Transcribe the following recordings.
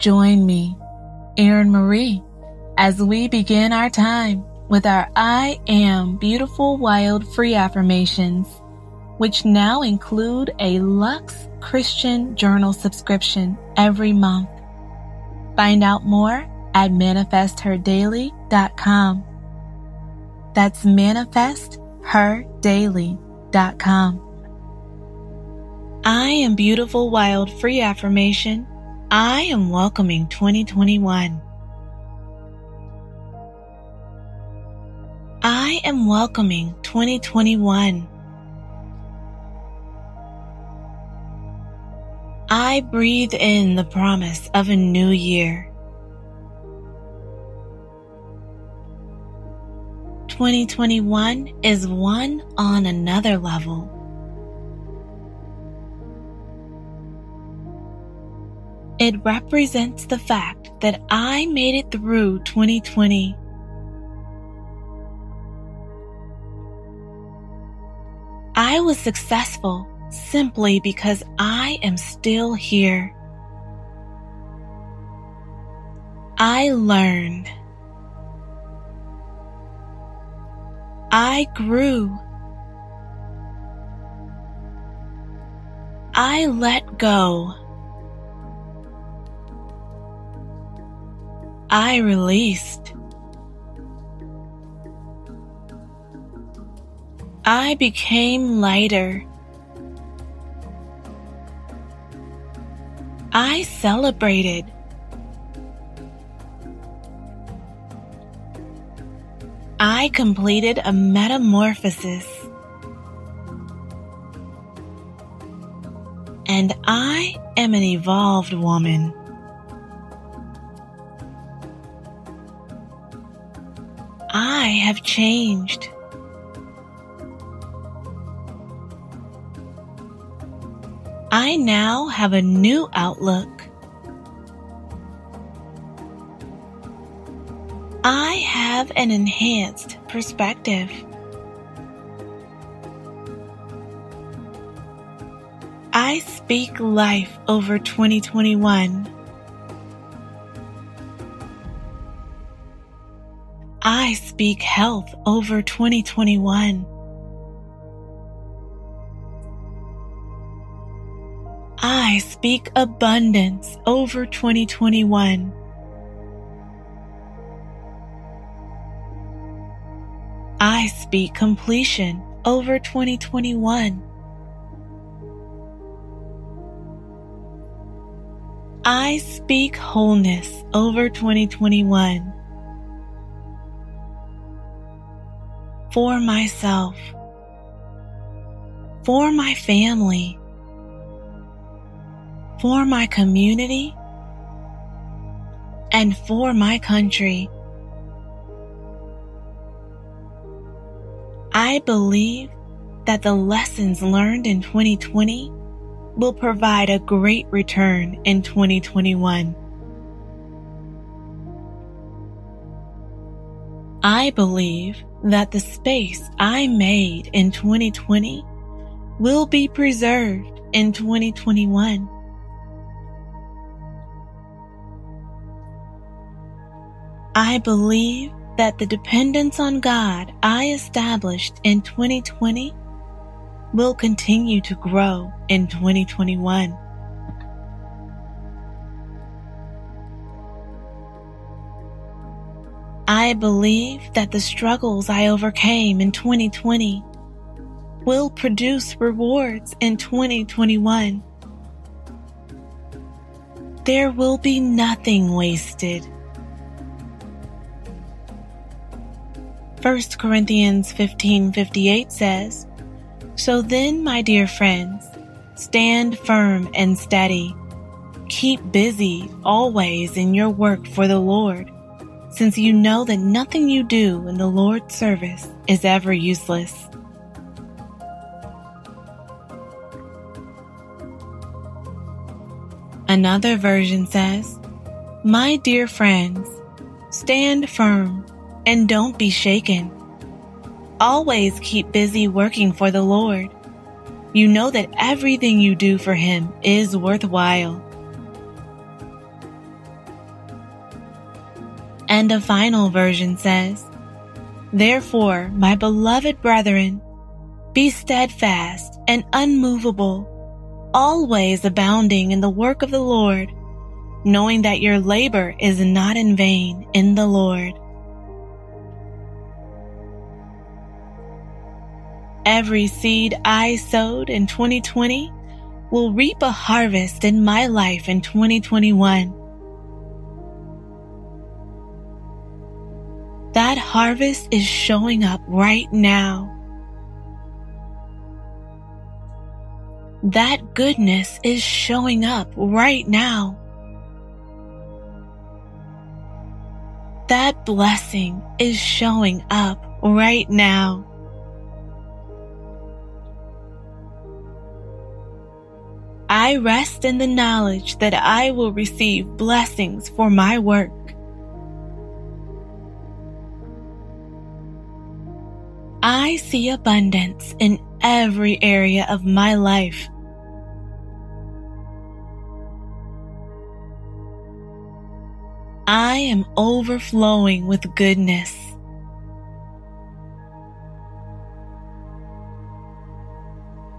Join me, Erin Marie, as we begin our time with our I Am Beautiful Wild Free affirmations, which now include a Lux Christian Journal subscription every month. Find out more at manifestherdaily.com. That's manifestherdaily.com. I am beautiful, wild, free affirmation. I am welcoming 2021. I am welcoming 2021. I breathe in the promise of a new year. 2021 is one on another level. It represents the fact that I made it through 2020. I was successful simply because I am still here. I learned. I grew. I let go. I released. I became lighter. I celebrated. I completed a metamorphosis. And I am an evolved woman. I have changed. I now have a new outlook. I have an enhanced perspective. I speak life over 2021. I speak health over 2021. I speak abundance over 2021. I speak completion over 2021. I speak wholeness over 2021. For myself. For my family for my community, and for my country. I believe that the lessons learned in 2020 will provide a great return in 2021. I believe that the space I made in 2020 will be preserved in 2021. I believe that the dependence on God I established in 2020 will continue to grow in 2021. I believe that the struggles I overcame in 2020 will produce rewards in 2021. There will be nothing wasted. 1 Corinthians 15:58 says, "So then, my dear friends, stand firm and steady. Keep busy always in your work for the Lord, since you know that nothing you do in the Lord's service is ever useless." Another version says, My dear friends, stand firm and don't be shaken. Always keep busy working for the Lord. You know that everything you do for Him is worthwhile. And a final version says, Therefore, my beloved brethren, be steadfast and unmovable, always abounding in the work of the Lord, knowing that your labor is not in vain in the Lord. Every seed I sowed in 2020 will reap a harvest in my life in 2021. That harvest is showing up right now. That goodness is showing up right now. That blessing is showing up right now. I rest in the knowledge that I will receive blessings for my work. I see abundance in every area of my life. I am overflowing with goodness.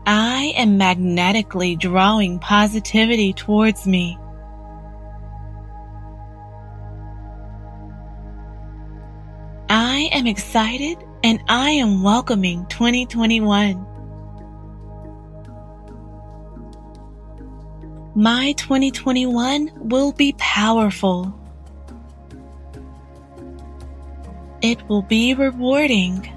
I am magnetically drawing positivity towards me. I am excited and I am welcoming 2021. My 2021 will be powerful. It will be rewarding.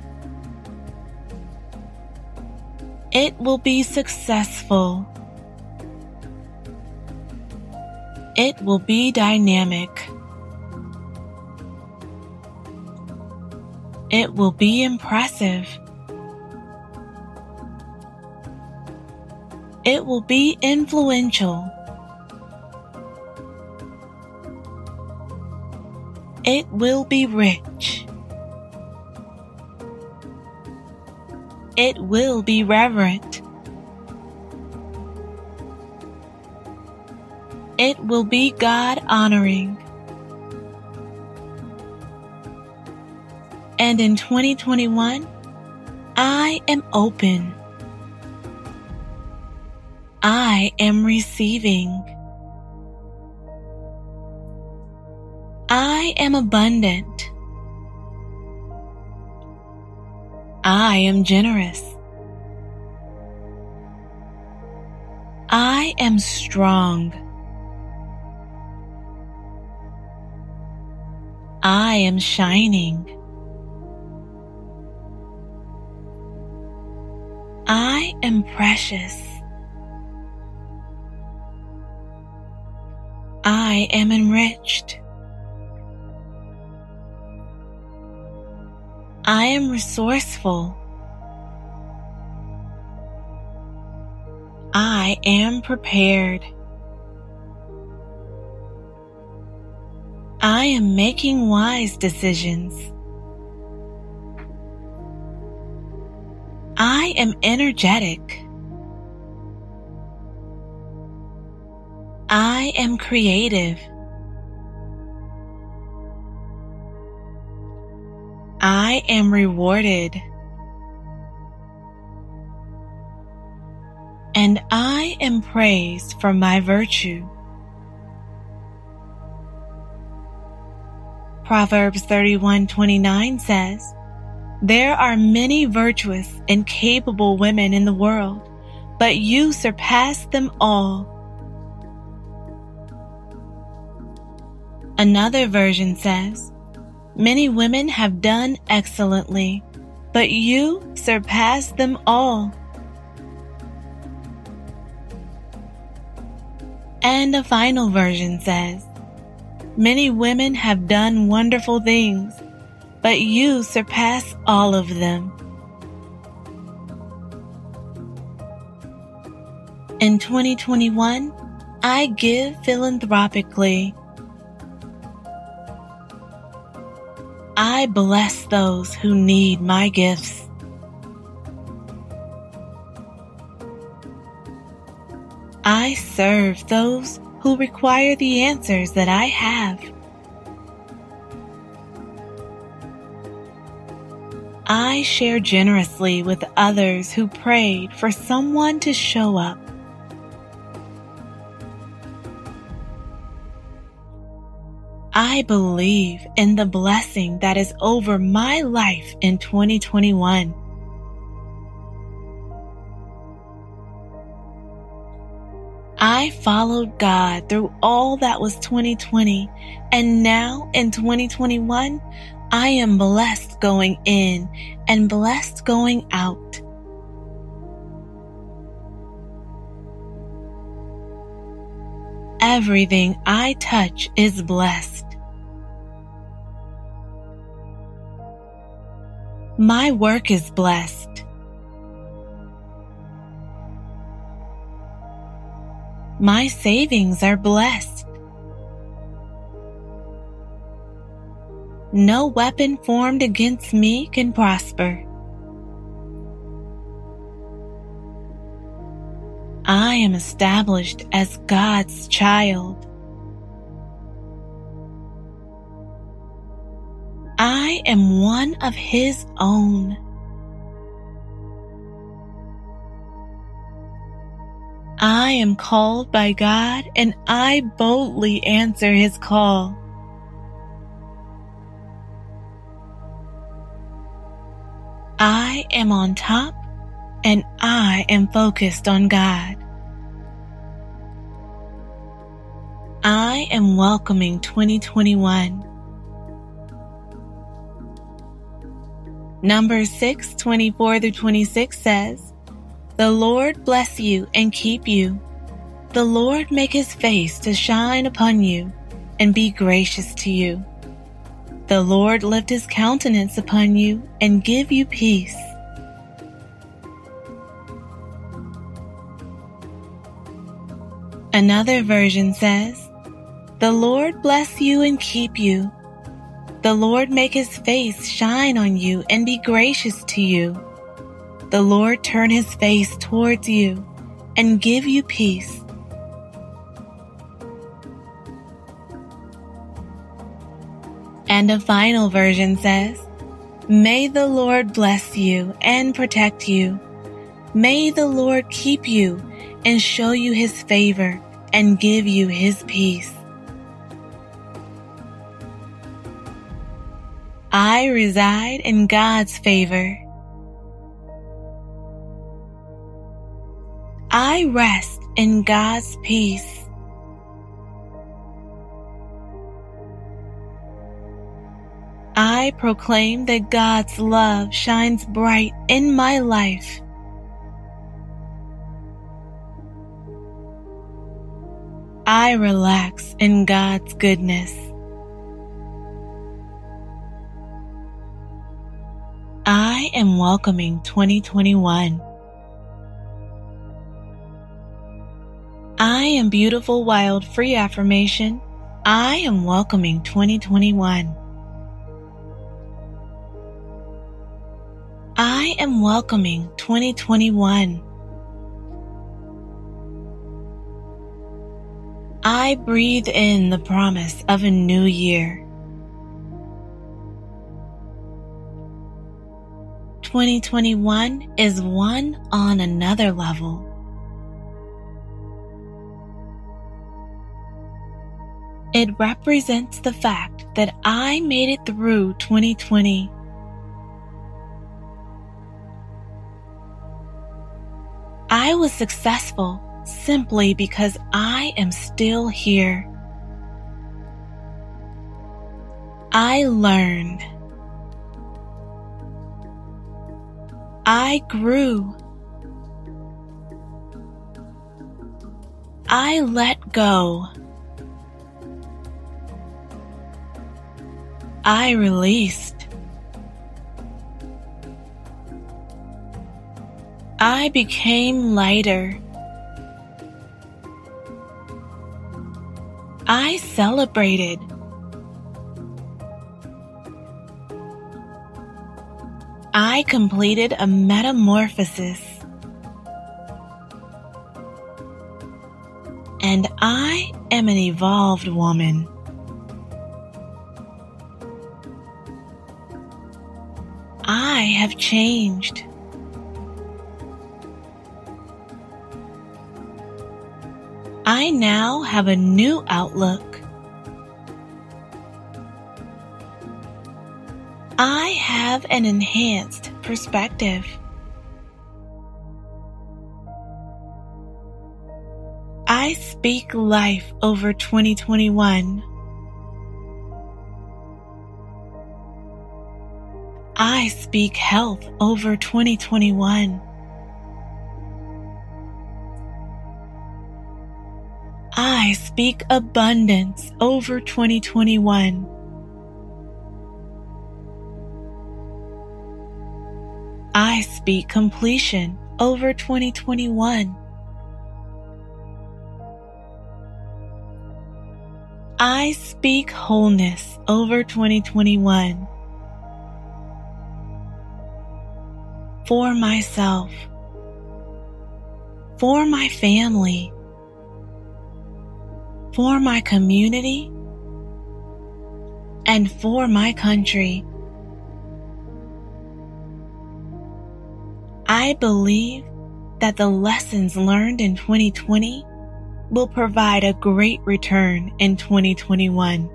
It will be successful. It will be dynamic. It will be impressive. It will be influential. It will be rich. It will be reverent. It will be God honoring. And in 2021, I am open. I am receiving. I am abundant. I am generous. I am strong. I am shining. Am precious. I am enriched. I am resourceful. I am prepared. I am making wise decisions. I am energetic. I am creative. I am rewarded. And I am praised for my virtue. Proverbs 31:29 says, there are many virtuous and capable women in the world, but you surpass them all. Another version says, Many women have done excellently, but you surpass them all. And a final version says, Many women have done wonderful things, but you surpass all of them. In 2021, I give philanthropically. I bless those who need my gifts. I serve those who require the answers that I have. I share generously with others who prayed for someone to show up. I believe in the blessing that is over my life in 2021. I followed God through all that was 2020, and now in 2021, I am blessed going in and blessed going out. Everything I touch is blessed. My work is blessed. My savings are blessed. No weapon formed against me can prosper. I am established as God's child. I am one of His own. I am called by God and I boldly answer His call. I am on top and I am focused on God. I am welcoming 2021. Numbers 6, 24 through 26 says, The Lord bless you and keep you. The Lord make his face to shine upon you and be gracious to you. The Lord lift his countenance upon you and give you peace. Another version says, The Lord bless you and keep you. The Lord make his face shine on you and be gracious to you. The Lord turn his face towards you and give you peace. And a final version says, May the Lord bless you and protect you. May the Lord keep you and show you his favor and give you his peace. I reside in God's favor. I rest in God's peace. I proclaim that God's love shines bright in my life. I relax in God's goodness. I am welcoming 2021. I am beautiful, wild, free affirmation. I am welcoming 2021. Am welcoming 2021. I breathe in the promise of a new year. 2021 is one on another level. It represents the fact that I made it through 2020 I was successful simply because I am still here. I learned. I grew. I let go. I released. I became lighter. I celebrated. I completed a metamorphosis. And I am an evolved woman. I have changed. I now have a new outlook. I have an enhanced perspective. I speak life over 2021. I speak health over 2021. Speak abundance over 2021. I speak completion over 2021. I speak wholeness over 2021. For myself. For my family for my community, and for my country. I believe that the lessons learned in 2020 will provide a great return in 2021.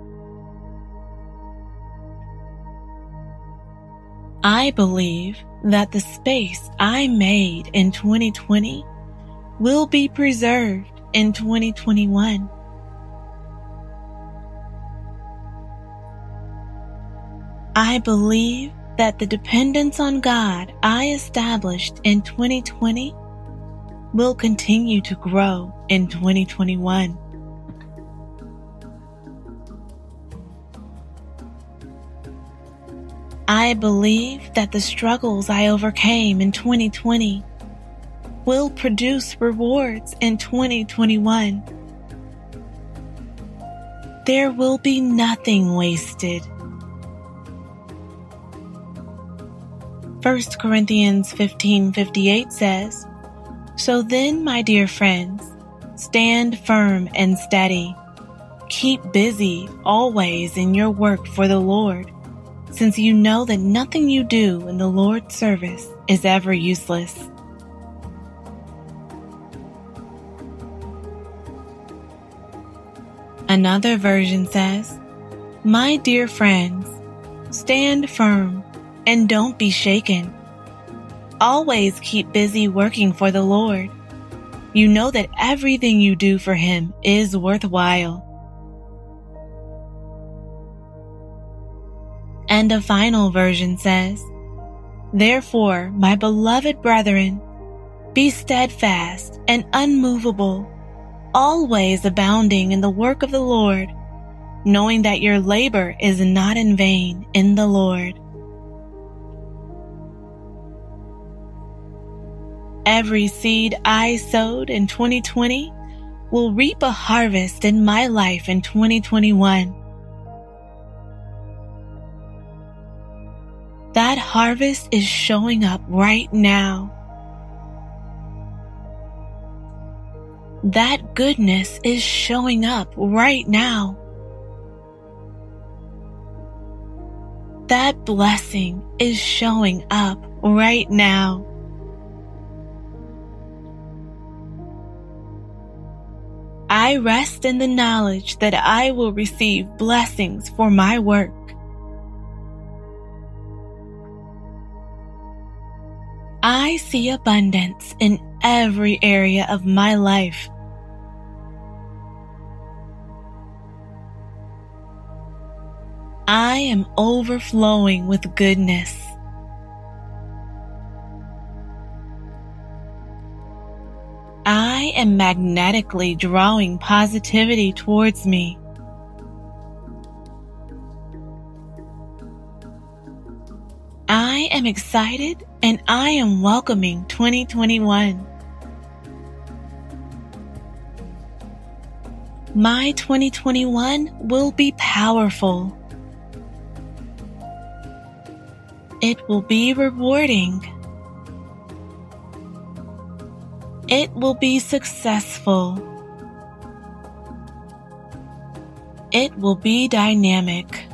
I believe that the space I made in 2020 will be preserved in 2021. I believe that the dependence on God I established in 2020 will continue to grow in 2021. I believe that the struggles I overcame in 2020 will produce rewards in 2021. There will be nothing wasted 1 Corinthians 15:58 says, "So then, my dear friends, stand firm and steady. Keep busy always in your work for the Lord, since you know that nothing you do in the Lord's service is ever useless." Another version says, My dear friends, stand firm and don't be shaken. Always keep busy working for the Lord. You know that everything you do for Him is worthwhile. And a final version says, Therefore, my beloved brethren, be steadfast and unmovable, always abounding in the work of the Lord, knowing that your labor is not in vain in the Lord. Every seed I sowed in 2020 will reap a harvest in my life in 2021. That harvest is showing up right now. That goodness is showing up right now. That blessing is showing up right now. I rest in the knowledge that I will receive blessings for my work. I see abundance in every area of my life. I am overflowing with goodness. Am magnetically drawing positivity towards me. I am excited and I am welcoming 2021. My 2021 will be powerful. It will be rewarding. It will be successful. It will be dynamic.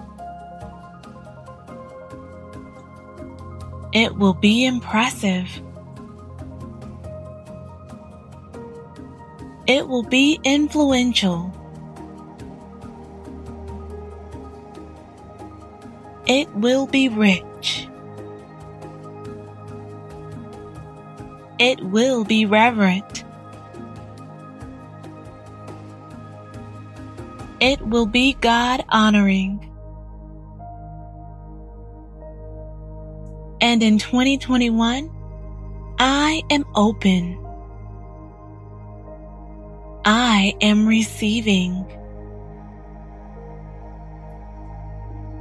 It will be impressive. It will be influential. It will be rich. It will be reverent. It will be God honoring. And in 2021, I am open. I am receiving.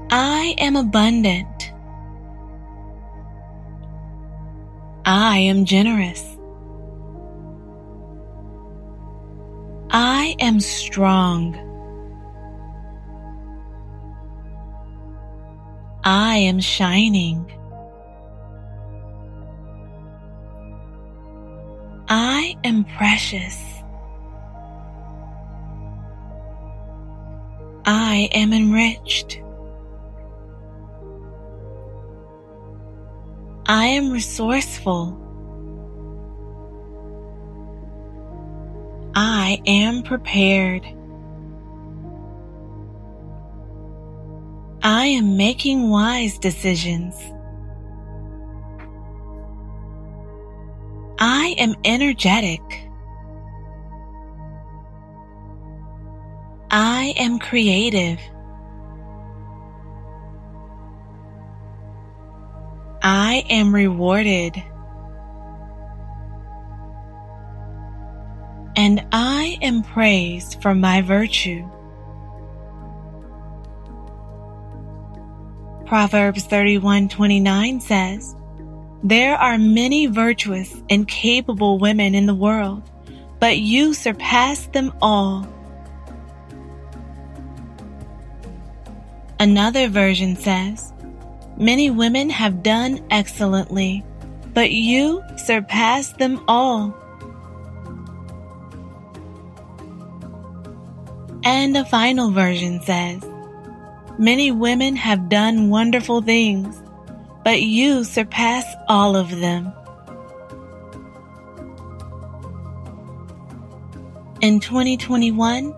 I am abundant. I am generous. I am strong. I am shining. I am precious. I am enriched. I am resourceful. I am prepared. I am making wise decisions. I am energetic. I am creative. I am rewarded. And I am praised for my virtue. Proverbs 31:29 says, There are many virtuous and capable women in the world, but you surpass them all. Another version says, Many women have done excellently, but you surpass them all. And the final version says, Many women have done wonderful things, but you surpass all of them. In 2021,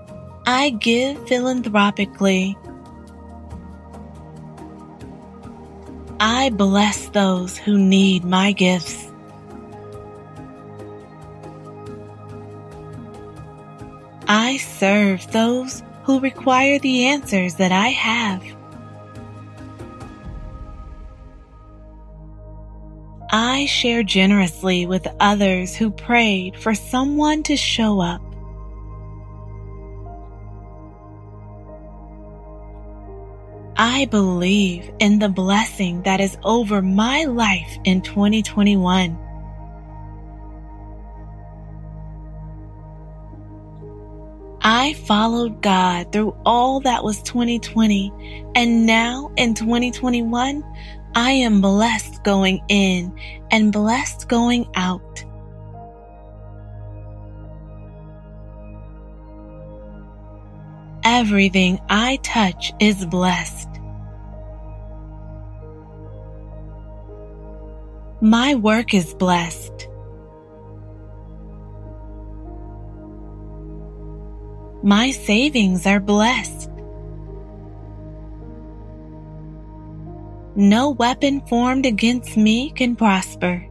I give philanthropically. I bless those who need my gifts. I serve those who require the answers that I have. I share generously with others who prayed for someone to show up. I believe in the blessing that is over my life in 2021. I followed God through all that was 2020, and now in 2021, I am blessed going in and blessed going out. Everything I touch is blessed. My work is blessed. My savings are blessed. No weapon formed against me can prosper.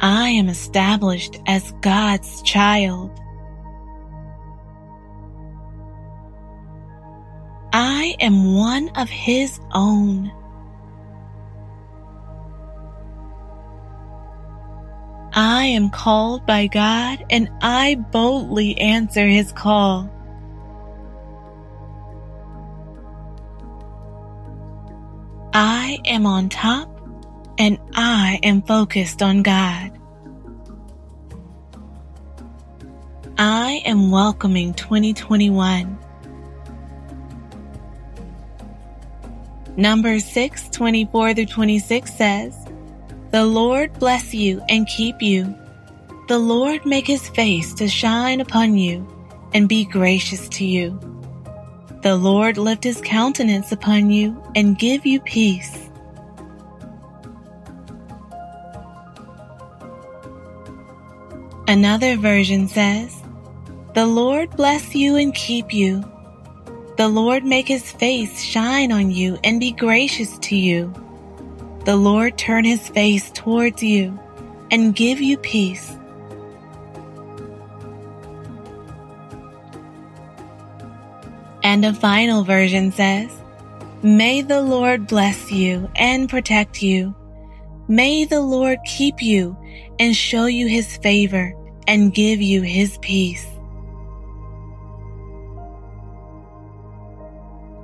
I am established as God's child. I am one of His own. I am called by God and I boldly answer his call. I am on top and I am focused on God. I am welcoming 2021. Number 6, 24 through 26 says, the Lord bless you and keep you. The Lord make his face to shine upon you and be gracious to you. The Lord lift his countenance upon you and give you peace. Another version says, The Lord bless you and keep you. The Lord make his face shine on you and be gracious to you. The Lord turn his face towards you and give you peace. And a final version says, May the Lord bless you and protect you. May the Lord keep you and show you his favor and give you his peace.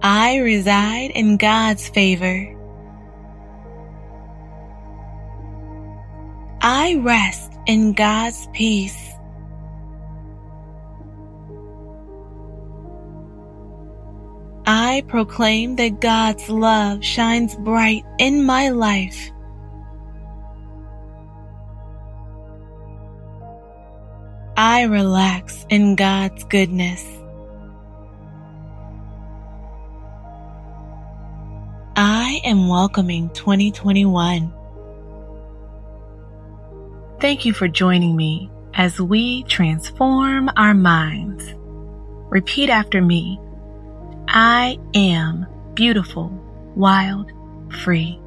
I reside in God's favor. I rest in God's peace. I proclaim that God's love shines bright in my life. I relax in God's goodness. Am welcoming 2021. Thank you for joining me as we transform our minds. Repeat after me. I am beautiful, wild, free.